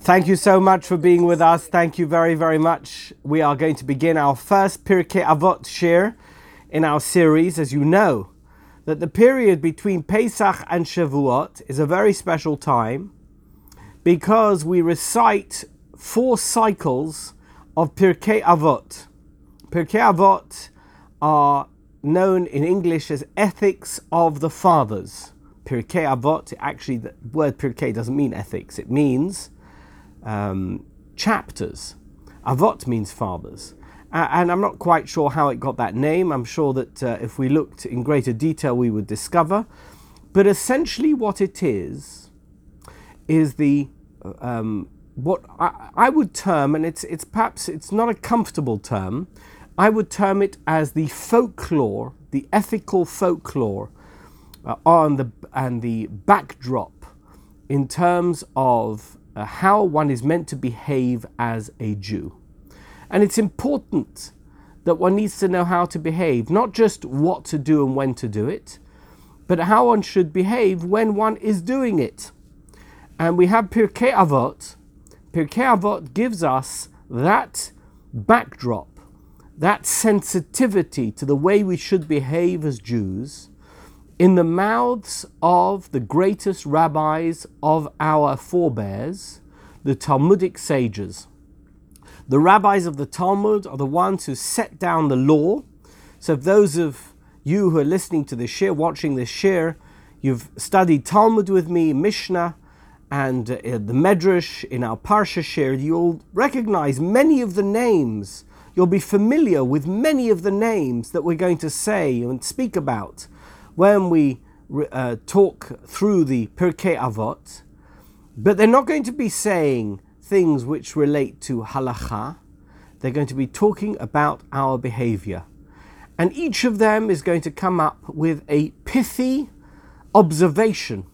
Thank you so much for being with us. Thank you very, very much. We are going to begin our first Pirkei Avot share in our series. As you know, that the period between Pesach and Shavuot is a very special time because we recite four cycles of Pirkei Avot. Pirkei Avot are known in English as ethics of the fathers. Pirkei Avot, actually, the word Pirkei doesn't mean ethics, it means um, chapters. Avot means fathers. Uh, and I'm not quite sure how it got that name. I'm sure that uh, if we looked in greater detail, we would discover. But essentially, what it is, is the um, what I, I, would term, and it's it's perhaps it's not a comfortable term. I would term it as the folklore, the ethical folklore, uh, on the and the backdrop in terms of uh, how one is meant to behave as a Jew. And it's important that one needs to know how to behave, not just what to do and when to do it, but how one should behave when one is doing it. And we have Pirkei Avot. Pirkei Avot gives us that backdrop, that sensitivity to the way we should behave as Jews in the mouths of the greatest rabbis of our forebears, the Talmudic sages. The rabbis of the Talmud are the ones who set down the law. So, if those of you who are listening to this shir, watching this shir, you've studied Talmud with me, Mishnah, and uh, the Medrash in our Parsha shir, you'll recognize many of the names. You'll be familiar with many of the names that we're going to say and speak about when we uh, talk through the Pirkei Avot, but they're not going to be saying things which relate to halacha. They're going to be talking about our behavior. And each of them is going to come up with a pithy observation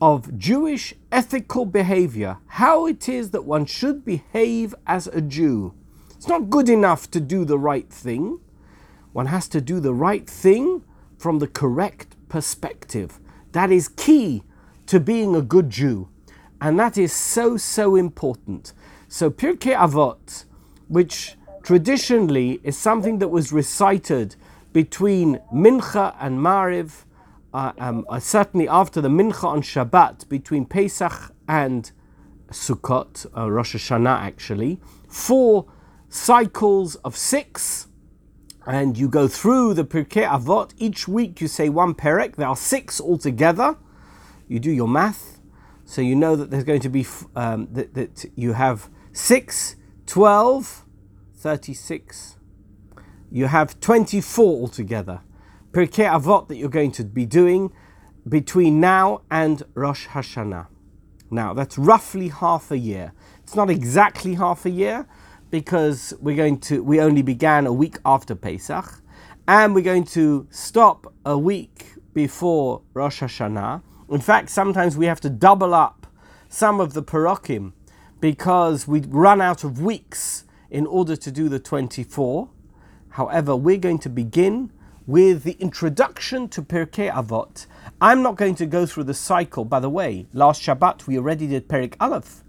of Jewish ethical behavior, how it is that one should behave as a Jew. It's not good enough to do the right thing. One has to do the right thing from the correct perspective. That is key to being a good Jew. And that is so, so important. So, Pirkei Avot, which traditionally is something that was recited between Mincha and Mariv, uh, um, uh, certainly after the Mincha on Shabbat, between Pesach and Sukkot, uh, Rosh Hashanah actually, four cycles of six and you go through the Pirkei Avot. Each week you say one perek. There are six altogether. You do your math, so you know that there's going to be um, that, that you have 6, 12, 36. You have 24 altogether. Pirkei Avot that you're going to be doing between now and Rosh Hashanah. Now that's roughly half a year. It's not exactly half a year because we're going to we only began a week after Pesach, and we're going to stop a week before Rosh Hashanah. In fact, sometimes we have to double up some of the parokim because we run out of weeks in order to do the 24. However, we're going to begin with the introduction to Pirkei Avot. I'm not going to go through the cycle. By the way, last Shabbat we already did Perek Aleph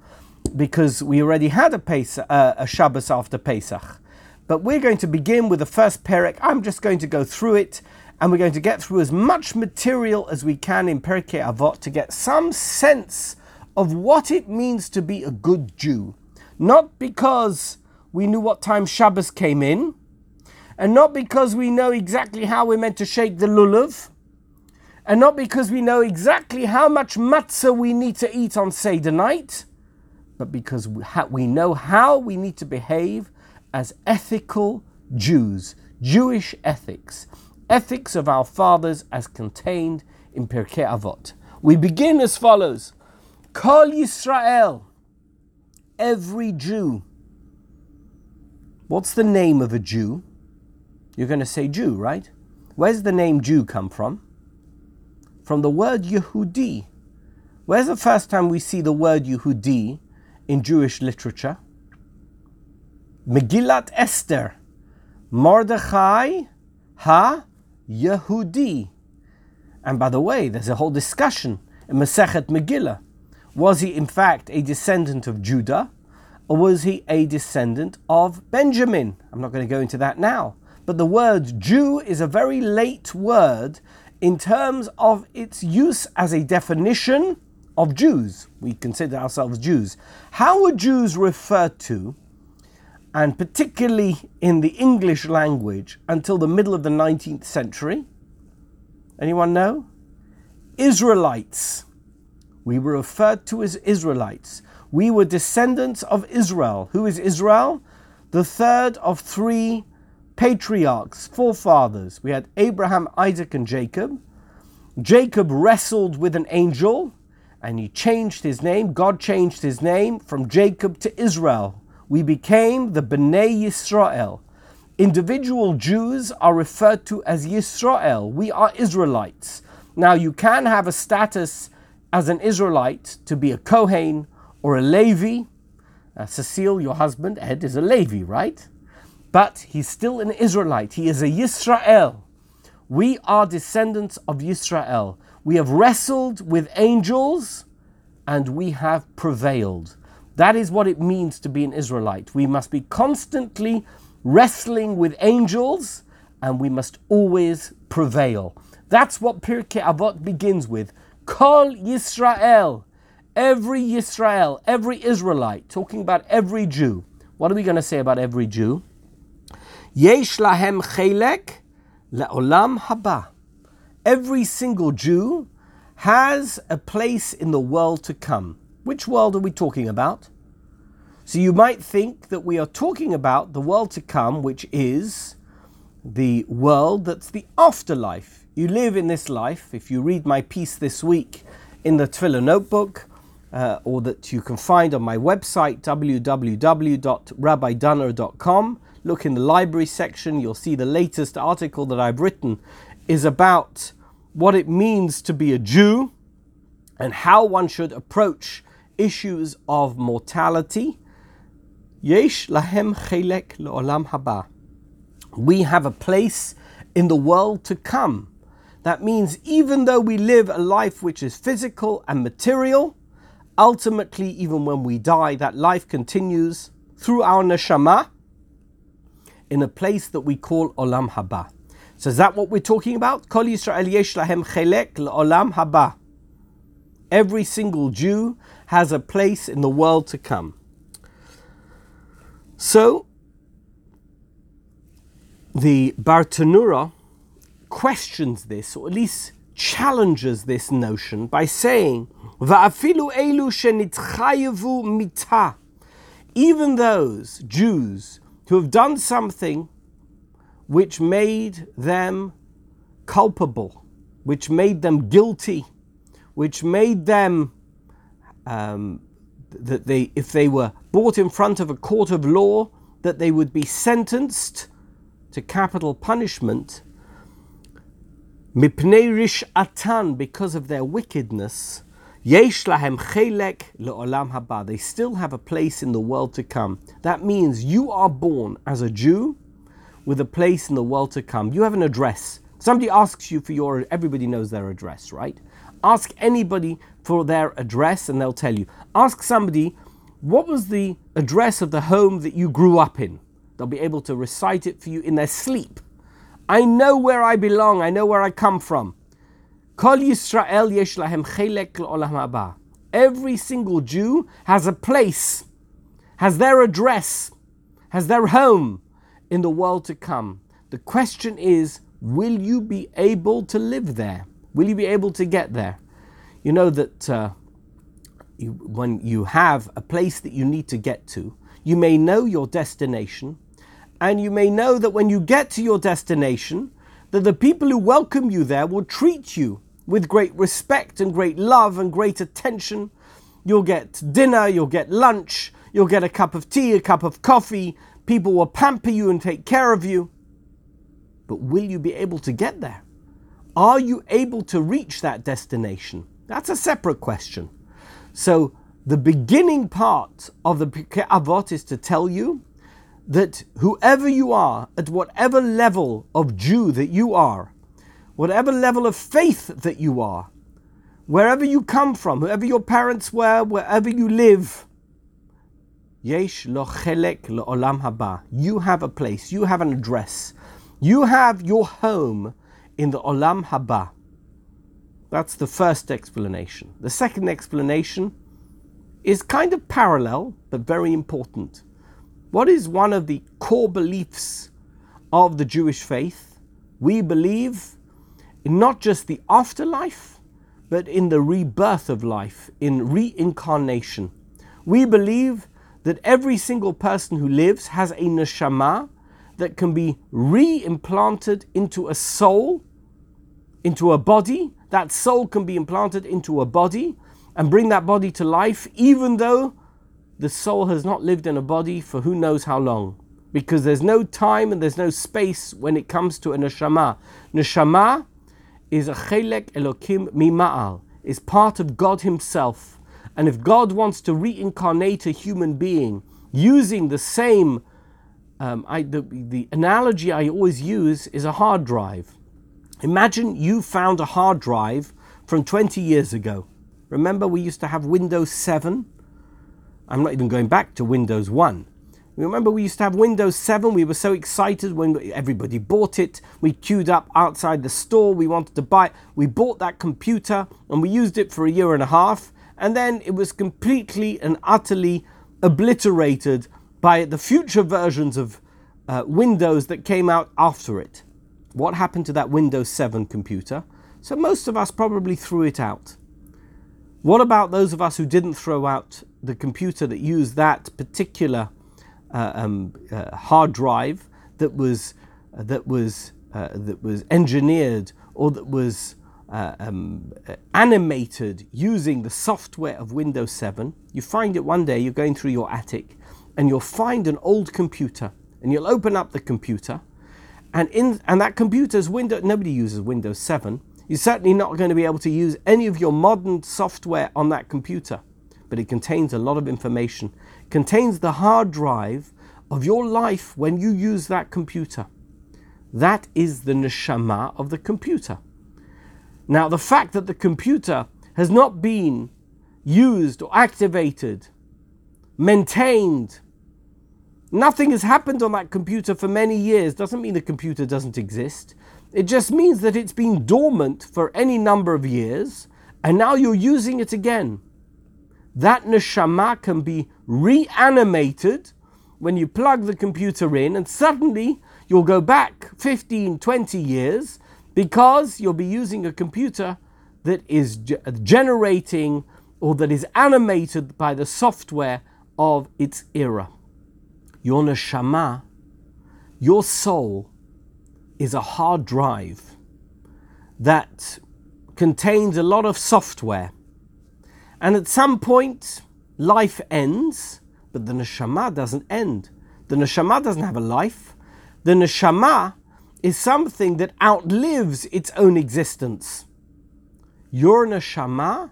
because we already had a, Pesach, uh, a Shabbos after Pesach. But we're going to begin with the first Perek. I'm just going to go through it, and we're going to get through as much material as we can in Pirkei Avot to get some sense of what it means to be a good Jew. Not because we knew what time Shabbos came in, and not because we know exactly how we're meant to shake the lulav, and not because we know exactly how much matzah we need to eat on Seder night but because we, ha- we know how we need to behave as ethical Jews, Jewish ethics, ethics of our fathers as contained in Pirkei Avot. We begin as follows Kol Yisrael, every Jew. What's the name of a Jew? You're going to say Jew, right? Where's the name Jew come from? From the word Yehudi. Where's the first time we see the word Yehudi in Jewish literature. Megillat Esther, Mordechai ha Yehudi. And by the way, there's a whole discussion in Masechet Megillah. Was he in fact a descendant of Judah or was he a descendant of Benjamin? I'm not going to go into that now. But the word Jew is a very late word in terms of its use as a definition of Jews. We consider ourselves Jews. How were Jews referred to, and particularly in the English language, until the middle of the 19th century? Anyone know? Israelites. We were referred to as Israelites. We were descendants of Israel. Who is Israel? The third of three patriarchs, forefathers. We had Abraham, Isaac, and Jacob. Jacob wrestled with an angel and he changed his name. God changed his name from Jacob to Israel. We became the Bnei Yisrael. Individual Jews are referred to as Yisrael. We are Israelites. Now, you can have a status as an Israelite to be a Kohen or a Levi. Uh, Cecile, your husband, Ed, is a Levi, right? But he's still an Israelite. He is a Yisrael. We are descendants of Yisrael. We have wrestled with angels and we have prevailed. That is what it means to be an Israelite. We must be constantly wrestling with angels and we must always prevail. That's what Pirkei Avot begins with. Kol Yisrael. Every Yisrael, every Israelite, talking about every Jew. What are we going to say about every Jew? Yesh lahem chelek le'olam haba. Every single Jew has a place in the world to come. Which world are we talking about? So you might think that we are talking about the world to come, which is the world that's the afterlife. You live in this life. If you read my piece this week in the Tefillah Notebook, uh, or that you can find on my website, www.rabbidunner.com, look in the library section, you'll see the latest article that I've written is about what it means to be a Jew and how one should approach issues of mortality Yesh lahem chelek leolam haba. We have a place in the world to come. That means even though we live a life which is physical and material, ultimately, even when we die, that life continues through our neshama in a place that we call olam haba. So is that what we're talking about? Kol Yisrael chelek haba. Every single Jew has a place in the world to come. So, the Bartenura questions this, or at least challenges this notion by saying. Even those Jews who have done something which made them culpable, which made them guilty, which made them um, that they, if they were brought in front of a court of law, that they would be sentenced to capital punishment. Mipnei rish atan, because of their wickedness, yesh lahem chelek leolam haba. They still have a place in the world to come. That means you are born as a Jew with a place in the world to come. You have an address. Somebody asks you for your, everybody knows their address, right? Ask anybody for their address and they'll tell you. Ask somebody, what was the address of the home that you grew up in? They'll be able to recite it for you in their sleep. I know where I belong, I know where I come from. Kol Yisrael yesh lahem chelek haba. Every single Jew has a place, has their address, has their home in the world to come. The question is, will you be able to live there? Will you be able to get there? You know that uh, when you have a place that you need to get to, you may know your destination, and you may know that when you get to your destination, that the people who welcome you there will treat you with great respect and great love and great attention. You'll get dinner, you'll get lunch, you'll get a cup of tea, a cup of coffee. People will pamper you and take care of you. But will you be able to get there? Are you able to reach that destination? That's a separate question. So, the beginning part of the Pirkei Avot is to tell you that whoever you are, at whatever level of Jew that you are, whatever level of faith that you are, wherever you come from, whoever your parents were, wherever you live, Yesh lo chelek olam haba. You have a place, you have an address, you have your home in the olam haba. That's the first explanation. The second explanation is kind of parallel, but very important. What is one of the core beliefs of the Jewish faith? We believe in not just the afterlife, but in the rebirth of life, in reincarnation. We believe that every single person who lives has a neshama that can be re-implanted into a soul, into a body. That soul can be implanted into a body and bring that body to life, even though the soul has not lived in a body for who knows how long. Because there's no time and there's no space when it comes to a neshama. Neshama is a chelek elokim mima'al, is part of God Himself. And if God wants to reincarnate a human being using the same, um, I, the, the analogy I always use is a hard drive. Imagine you found a hard drive from 20 years ago. Remember, we used to have Windows 7? I'm not even going back to Windows 1. Remember, we used to have Windows 7. We were so excited when everybody bought it. We queued up outside the store. We wanted to buy it. We bought that computer and we used it for a year and a half and then it was completely and utterly obliterated by the future versions of uh, Windows that came out after it. What happened to that Windows 7 computer? So most of us probably threw it out. What about those of us who didn't throw out the computer that used that particular uh, um, uh, hard drive that was uh, that was uh, that was engineered or that was uh, um, animated using the software of Windows 7. You find it one day, you're going through your attic, and you'll find an old computer, and you'll open up the computer, and in and that computer's window. Nobody uses Windows 7. You're certainly not going to be able to use any of your modern software on that computer, but it contains a lot of information. It contains the hard drive of your life when you use that computer. That is the neshama of the computer. Now, the fact that the computer has not been used or activated, maintained, nothing has happened on that computer for many years doesn't mean the computer doesn't exist. It just means that it's been dormant for any number of years and now you're using it again. That neshama can be reanimated when you plug the computer in and suddenly you'll go back 15, 20 years because you'll be using a computer that is generating or that is animated by the software of its era. Your neshama, your soul, is a hard drive that contains a lot of software. And at some point, life ends, but the neshama doesn't end. The neshama doesn't have a life. The neshama is something that outlives its own existence. Your neshama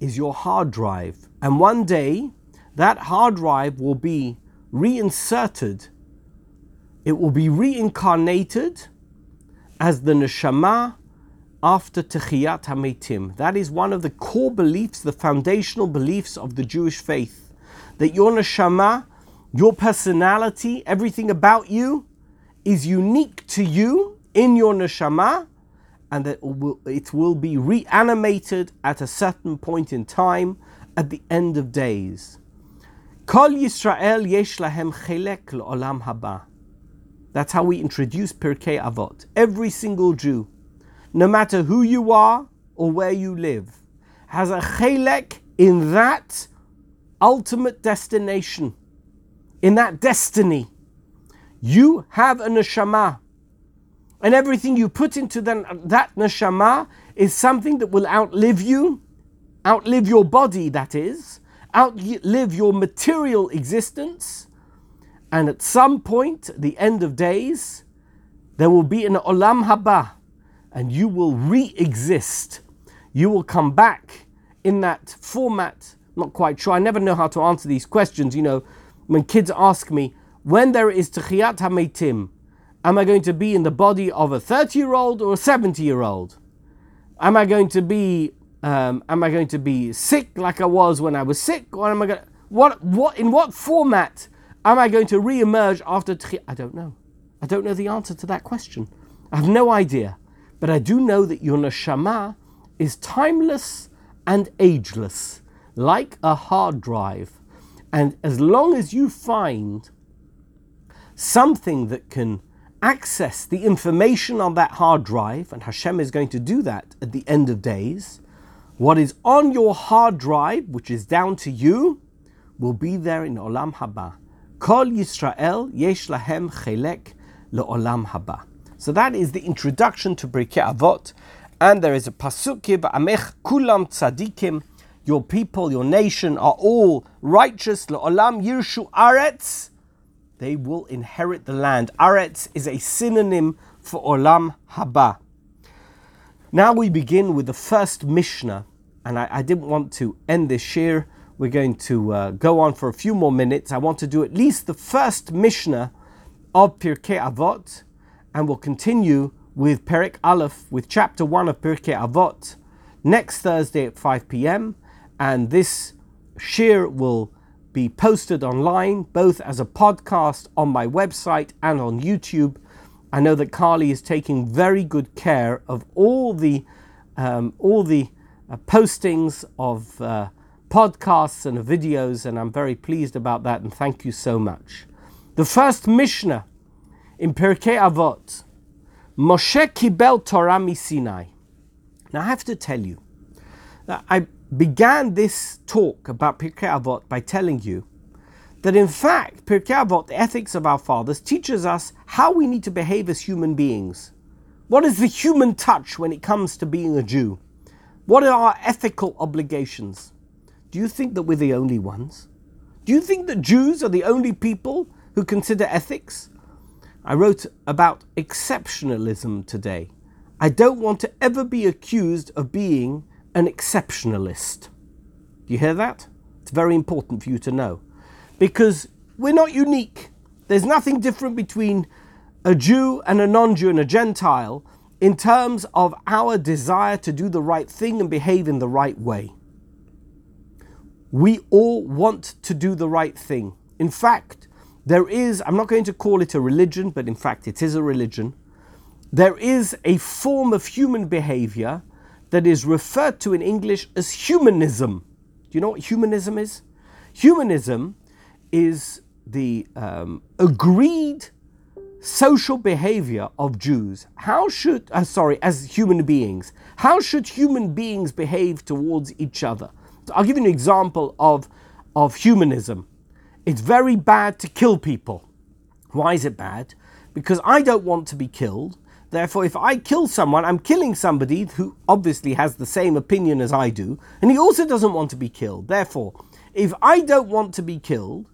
is your hard drive, and one day that hard drive will be reinserted, it will be reincarnated as the neshama after Techiyat HaMetim. That is one of the core beliefs, the foundational beliefs of the Jewish faith. That your neshama, your personality, everything about you, is unique to you in your neshama, and that it will be reanimated at a certain point in time at the end of days. Kol Yisrael yesh lahem chelek olam haba. That's how we introduce Pirkei Avot. Every single Jew, no matter who you are or where you live, has a chelek in that ultimate destination, in that destiny you have a neshama. And everything you put into the, that neshama is something that will outlive you, outlive your body, that is, outlive your material existence. And at some point, the end of days, there will be an olam haba, and you will re exist. You will come back in that format. Not quite sure. I never know how to answer these questions. You know, when kids ask me, when there is Techiyat HaMetim, am I going to be in the body of a 30 year old or a 70 year old? Am I going to be Um, am I going to be sick like I was when I was sick? Or am I going to, what, what, in what format am I going to re-emerge after Tchiyah? I don't know. I don't know the answer to that question. I have no idea. But I do know that your neshama is timeless and ageless, like a hard drive. And as long as you find something that can access the information on that hard drive, and Hashem is going to do that at the end of days, what is on your hard drive, which is down to you, will be there in Olam Haba. Kol Yisrael yesh lahem chelek le'olam haba. So that is the introduction to Pirkei Avot, and there is a pasuk here, Amech kulam tzadikim, your people, your nation are all righteous, le'olam yirshu aretz, they will inherit the land. Aretz is a synonym for olam haba. Now we begin with the first Mishnah, and I, I didn't want to end this shir. We're going to uh, go on for a few more minutes. I want to do at least the first Mishnah of Pirkei Avot, and we'll continue with Perek Aleph, with chapter 1 of Pirkei Avot, next Thursday at 5 p.m. And this shir will be posted online, both as a podcast on my website and on YouTube. I know that Carly is taking very good care of all the um, all the uh, postings of uh, podcasts and videos, and I'm very pleased about that. And thank you so much. The first Mishnah in Pirkei Avot, Moshe kibel Torah Sinai. Now I have to tell you that I began this talk about Pirkei Avot by telling you that in fact Pirkei Avot, the ethics of our fathers, teaches us how we need to behave as human beings. What is the human touch when it comes to being a Jew? What are our ethical obligations? Do you think that we're the only ones? Do you think that Jews are the only people who consider ethics? I wrote about exceptionalism today. I don't want to ever be accused of being an exceptionalist. Do you hear that? It's very important for you to know. Because we're not unique. There's nothing different between a Jew and a non Jew and a Gentile in terms of our desire to do the right thing and behave in the right way. We all want to do the right thing. In fact, there is, I'm not going to call it a religion, but in fact it is a religion. There is a form of human behavior that is referred to in English as humanism. Do you know what humanism is? Humanism is the um, agreed social behavior of Jews. How should, uh, sorry, as human beings, how should human beings behave towards each other? I'll give you an example of, of humanism. It's very bad to kill people. Why is it bad? Because I don't want to be killed. Therefore, if I kill someone, I'm killing somebody who obviously has the same opinion as I do, and he also doesn't want to be killed. Therefore, if I don't want to be killed,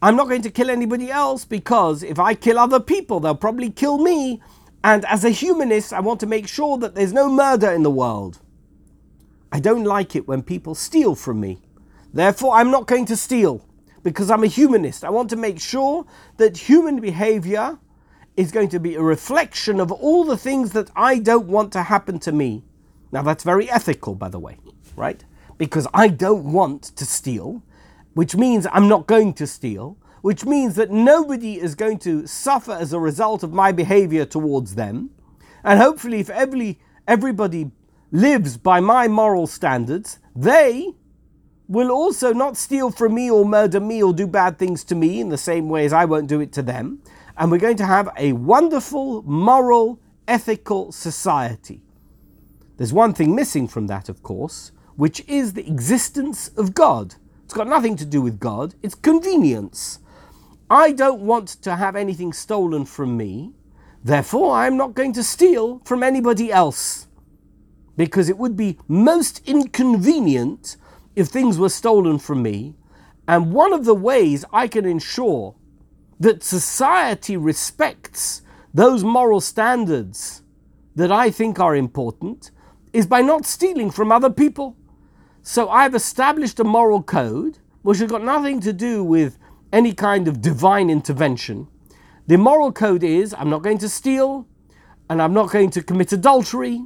I'm not going to kill anybody else because if I kill other people, they'll probably kill me. And as a humanist, I want to make sure that there's no murder in the world. I don't like it when people steal from me. Therefore, I'm not going to steal because I'm a humanist. I want to make sure that human behavior is going to be a reflection of all the things that I don't want to happen to me. Now, that's very ethical, by the way, right? Because I don't want to steal, which means I'm not going to steal, which means that nobody is going to suffer as a result of my behavior towards them. And hopefully, if every, everybody lives by my moral standards, they will also not steal from me or murder me or do bad things to me in the same way as I won't do it to them. And we're going to have a wonderful, moral, ethical society. There's one thing missing from that, of course, which is the existence of God. It's got nothing to do with God, it's convenience. I don't want to have anything stolen from me, therefore, I'm not going to steal from anybody else. Because it would be most inconvenient if things were stolen from me. And one of the ways I can ensure that society respects those moral standards that I think are important is by not stealing from other people. So I've established a moral code which has got nothing to do with any kind of divine intervention. The moral code is I'm not going to steal, and I'm not going to commit adultery,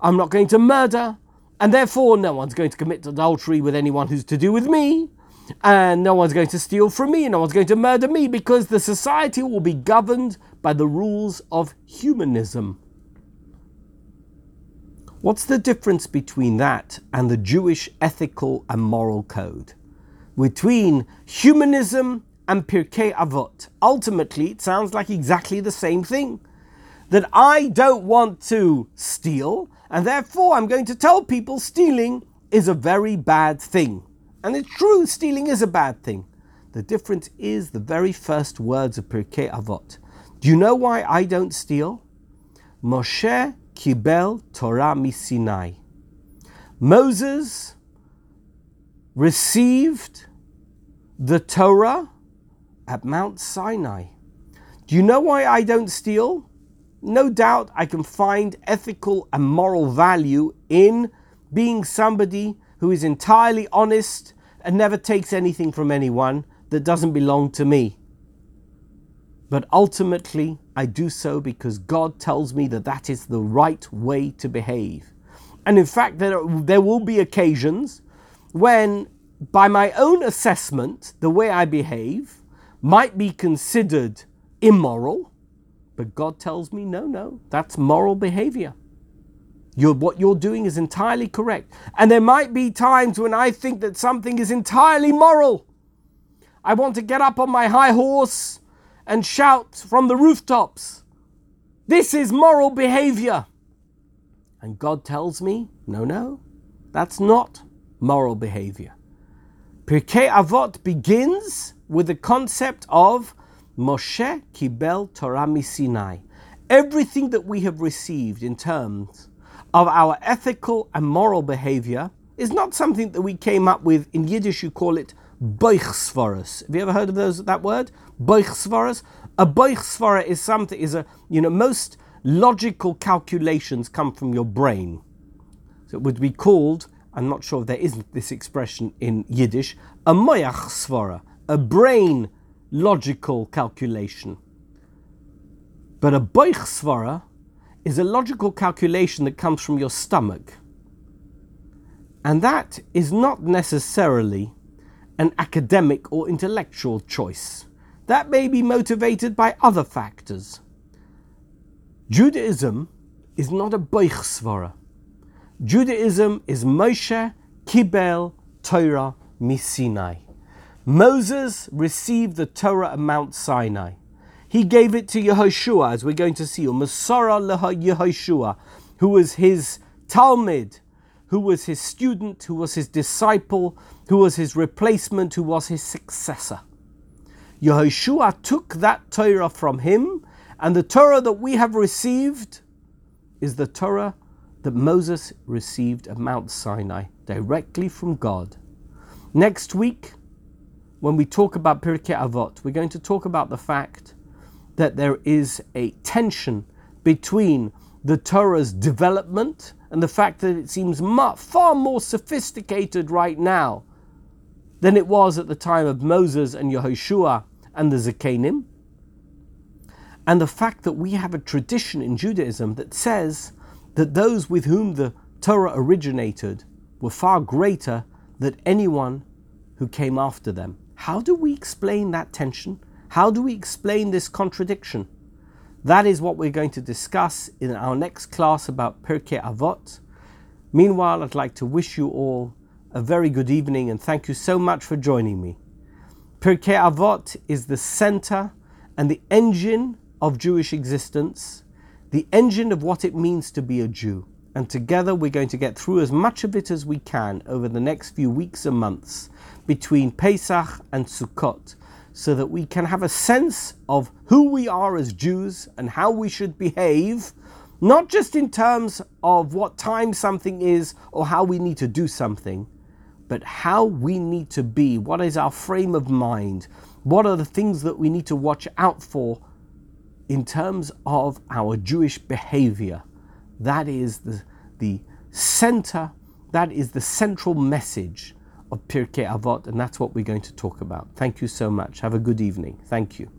I'm not going to murder, And therefore, no one's going to commit adultery with anyone who's to do with me. And no one's going to steal from me. No one's going to murder me because the society will be governed by the rules of humanism. What's the difference between that and the Jewish ethical and moral code? Between humanism and Pirkei Avot. Ultimately, it sounds like exactly the same thing. That I don't want to steal, and therefore I'm going to tell people stealing is a very bad thing. And it's true, stealing is a bad thing. The difference is the very first words of Pirkei Avot. Do you know why I don't steal? Moshe kibel Torah misinai. Moses received the Torah at Mount Sinai. Do you know why I don't steal? No doubt I can find ethical and moral value in being somebody who is entirely honest and never takes anything from anyone that doesn't belong to me. But ultimately, I do so because God tells me that that is the right way to behave. And in fact, there, there will be occasions when, by my own assessment, the way I behave might be considered immoral, but God tells me, no, no, that's moral behavior. You're, what you're doing is entirely correct. And there might be times when I think that something is entirely moral. I want to get up on my high horse and shout from the rooftops, This is moral behavior. And God tells me, No, no, that's not moral behavior. Pirkei Avot begins with the concept of Moshe Kibel Torah Sinai. Everything that we have received in terms of our ethical and moral behavior is not something that we came up with. In Yiddish, you call it boichsvaras. Have you ever heard of those that word? Boichsvaras? A boichsvara is something is a you know most logical calculations come from your brain. So it would be called, I'm not sure if there isn't this expression in Yiddish, a moyach svara, a brain logical calculation. But a boich svara is a logical calculation that comes from your stomach. And that is not necessarily an academic or intellectual choice. That may be motivated by other factors. Judaism is not a boich svara. Judaism is Moshe Kibel Torah Misinai. Moses received the Torah at Mount Sinai. He gave it to Yehoshua, as we're going to see, Masara Yehoshua, who was his talmid, who was his student, who was his disciple, who was his replacement, who was his successor. Yehoshua took that Torah from him, and the Torah that we have received is the Torah that Moses received at Mount Sinai, directly from God. Next week, when we talk about Pirkei Avot, we're going to talk about the fact that there is a tension between the Torah's development and the fact that it seems far more sophisticated right now than it was at the time of Moses and Yehoshua and the Zakanim. And the fact that we have a tradition in Judaism that says that those with whom the Torah originated were far greater than anyone who came after them. How do we explain that tension? How do we explain this contradiction? That is what we're going to discuss in our next class about Pirkei Avot. Meanwhile, I'd like to wish you all a very good evening and thank you so much for joining me. Pirkei Avot is the center and the engine of Jewish existence, the engine of what it means to be a Jew. And together we're going to get through as much of it as we can over the next few weeks and months between Pesach and Sukkot so that we can have a sense of who we are as Jews and how we should behave, not just in terms of what time something is or how we need to do something, but how we need to be. What is our frame of mind? What are the things that we need to watch out for in terms of our Jewish behavior? That is the, the center, that is the central message of Pirkei Avot, and that's what we're going to talk about. Thank you so much. Have a good evening. Thank you.